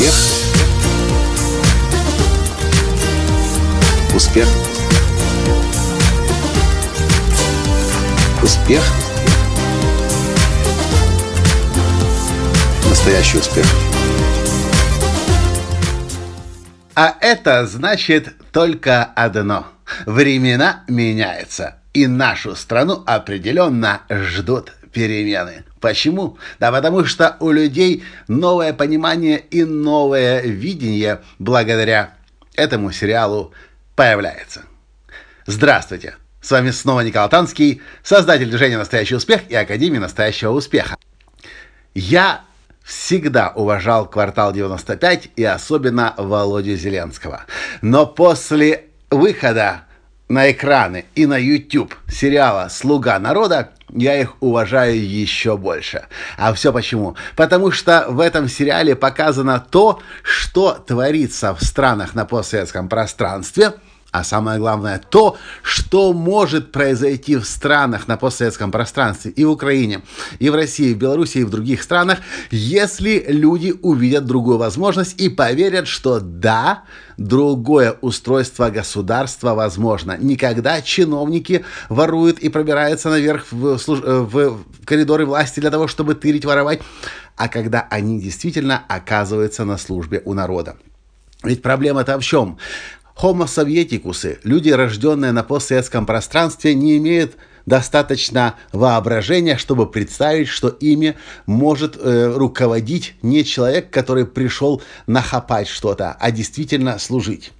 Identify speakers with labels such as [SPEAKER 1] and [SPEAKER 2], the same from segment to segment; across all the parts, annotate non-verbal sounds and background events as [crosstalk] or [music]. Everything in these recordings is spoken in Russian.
[SPEAKER 1] Успех. Успех. Успех. Настоящий успех.
[SPEAKER 2] А это значит только одно. Времена меняются. И нашу страну определенно ждут перемены. Почему? Да потому что у людей новое понимание и новое видение благодаря этому сериалу появляется. Здравствуйте! С вами снова Николай Танский, создатель движения «Настоящий успех» и Академии «Настоящего успеха». Я всегда уважал «Квартал 95» и особенно Володю Зеленского. Но после выхода на экраны и на YouTube сериала «Слуга народа», я их уважаю еще больше. А все почему? Потому что в этом сериале показано то, что творится в странах на постсоветском пространстве – а самое главное, то, что может произойти в странах на постсоветском пространстве, и в Украине, и в России, и в Беларуси, и в других странах, если люди увидят другую возможность и поверят, что да, другое устройство государства возможно. Никогда чиновники воруют и пробираются наверх в, в коридоры власти для того, чтобы тырить, воровать, а когда они действительно оказываются на службе у народа. Ведь проблема-то в чем? Homo советикусы, люди, рожденные на постсоветском пространстве, не имеют достаточно воображения, чтобы представить, что ими может э, руководить не человек, который пришел нахапать что-то, а действительно служить.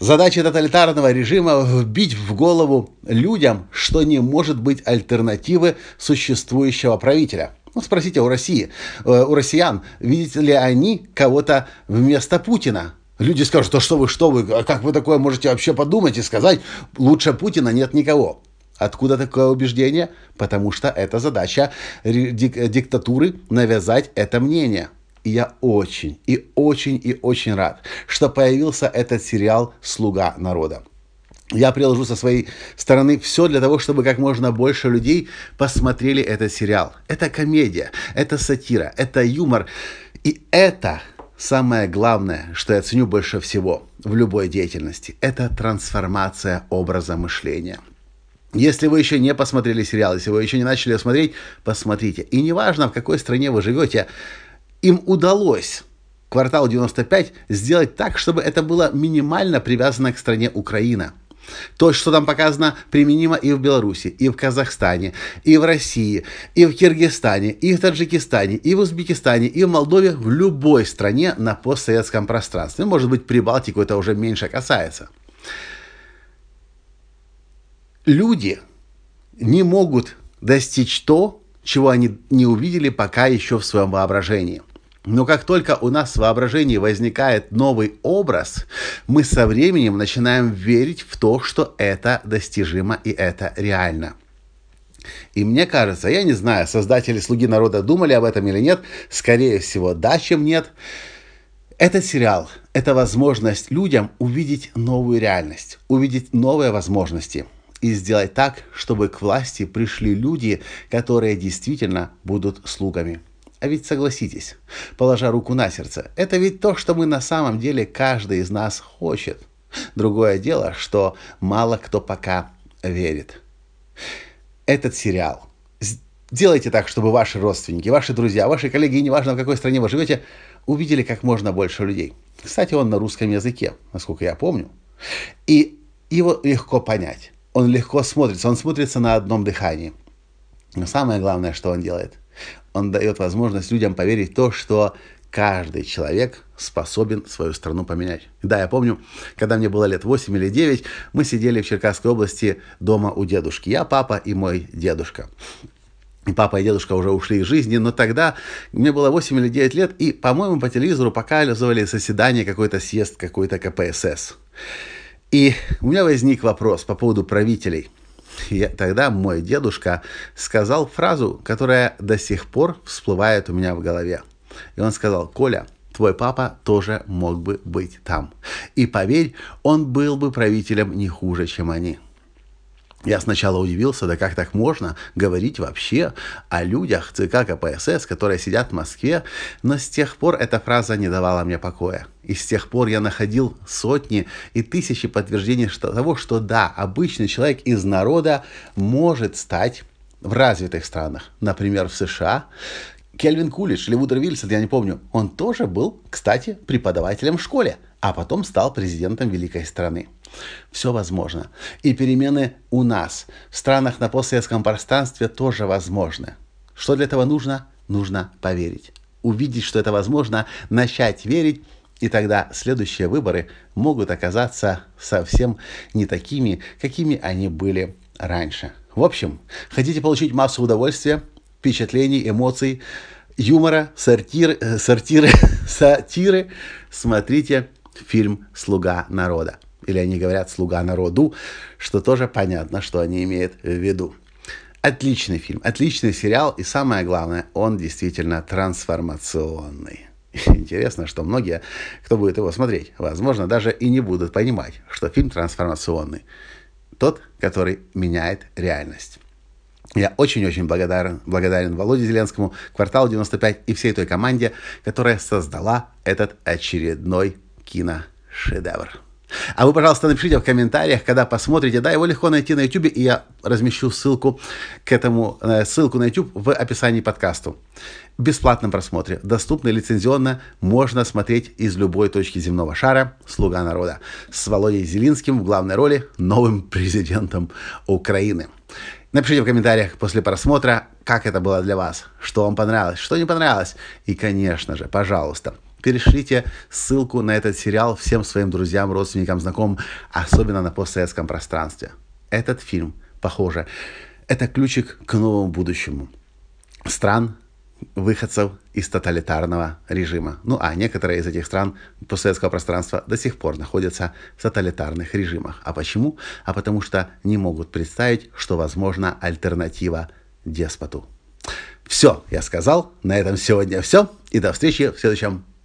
[SPEAKER 2] Задача тоталитарного режима – вбить в голову людям, что не может быть альтернативы существующего правителя. Ну, спросите у России, э, у россиян, видят ли они кого-то вместо Путина? Люди скажут, а что вы, что вы, а как вы такое можете вообще подумать и сказать, лучше Путина нет никого. Откуда такое убеждение? Потому что это задача диктатуры навязать это мнение. И я очень, и очень, и очень рад, что появился этот сериал «Слуга народа». Я приложу со своей стороны все для того, чтобы как можно больше людей посмотрели этот сериал. Это комедия, это сатира, это юмор. И это Самое главное, что я ценю больше всего в любой деятельности, это трансформация образа мышления. Если вы еще не посмотрели сериал, если вы еще не начали его смотреть, посмотрите. И неважно, в какой стране вы живете, им удалось квартал 95 сделать так, чтобы это было минимально привязано к стране Украина – то, что там показано, применимо и в Беларуси, и в Казахстане, и в России, и в Киргизстане, и в Таджикистане, и в Узбекистане, и в Молдове, в любой стране на постсоветском пространстве. Ну, может быть, Прибалтику это уже меньше касается. Люди не могут достичь то, чего они не увидели пока еще в своем воображении. Но как только у нас в воображении возникает новый образ, мы со временем начинаем верить в то, что это достижимо и это реально. И мне кажется, я не знаю, создатели «Слуги народа» думали об этом или нет, скорее всего, да, чем нет. Этот сериал – это возможность людям увидеть новую реальность, увидеть новые возможности и сделать так, чтобы к власти пришли люди, которые действительно будут слугами – а ведь согласитесь, положа руку на сердце, это ведь то, что мы на самом деле каждый из нас хочет. Другое дело, что мало кто пока верит. Этот сериал. Сделайте так, чтобы ваши родственники, ваши друзья, ваши коллеги, неважно в какой стране вы живете, увидели как можно больше людей. Кстати, он на русском языке, насколько я помню. И его легко понять. Он легко смотрится, он смотрится на одном дыхании. Но самое главное, что он делает – он дает возможность людям поверить в то, что каждый человек способен свою страну поменять. Да, я помню, когда мне было лет 8 или 9, мы сидели в Черкасской области дома у дедушки. Я, папа и мой дедушка. И папа и дедушка уже ушли из жизни, но тогда мне было 8 или 9 лет, и, по-моему, по телевизору показывали заседание, какой-то съезд, какой-то КПСС. И у меня возник вопрос по поводу правителей – и тогда мой дедушка сказал фразу, которая до сих пор всплывает у меня в голове. И он сказал, Коля, твой папа тоже мог бы быть там. И поверь, он был бы правителем не хуже, чем они. Я сначала удивился, да как так можно говорить вообще о людях ЦК КПСС, которые сидят в Москве, но с тех пор эта фраза не давала мне покоя. И с тех пор я находил сотни и тысячи подтверждений того, что да, обычный человек из народа может стать в развитых странах, например, в США, Кельвин Кулич или Вудер Вильсон, я не помню, он тоже был, кстати, преподавателем в школе, а потом стал президентом великой страны. Все возможно. И перемены у нас, в странах на постсоветском пространстве тоже возможны. Что для этого нужно? Нужно поверить. Увидеть, что это возможно, начать верить, и тогда следующие выборы могут оказаться совсем не такими, какими они были раньше. В общем, хотите получить массу удовольствия, впечатлений, эмоций, юмора, сортиры, э, сортиры, [laughs] сатиры, смотрите фильм «Слуга народа». Или они говорят «Слуга народу», что тоже понятно, что они имеют в виду. Отличный фильм, отличный сериал, и самое главное, он действительно трансформационный. [laughs] Интересно, что многие, кто будет его смотреть, возможно, даже и не будут понимать, что фильм трансформационный. Тот, который меняет реальность. Я очень-очень благодарен, благодарен Володе Зеленскому, Кварталу 95 и всей той команде, которая создала этот очередной киношедевр. А вы, пожалуйста, напишите в комментариях, когда посмотрите. Да, его легко найти на YouTube, и я размещу ссылку к этому, э, ссылку на YouTube в описании подкасту. В бесплатном просмотре, доступно лицензионно, можно смотреть из любой точки земного шара «Слуга народа» с Володей Зелинским в главной роли новым президентом Украины. Напишите в комментариях после просмотра, как это было для вас, что вам понравилось, что не понравилось. И, конечно же, пожалуйста, перешлите ссылку на этот сериал всем своим друзьям, родственникам, знакомым, особенно на постсоветском пространстве. Этот фильм, похоже, это ключик к новому будущему. Стран, выходцев из тоталитарного режима. Ну а некоторые из этих стран постсоветского пространства до сих пор находятся в тоталитарных режимах. А почему? А потому что не могут представить, что возможна альтернатива деспоту. Все, я сказал. На этом сегодня все. И до встречи в следующем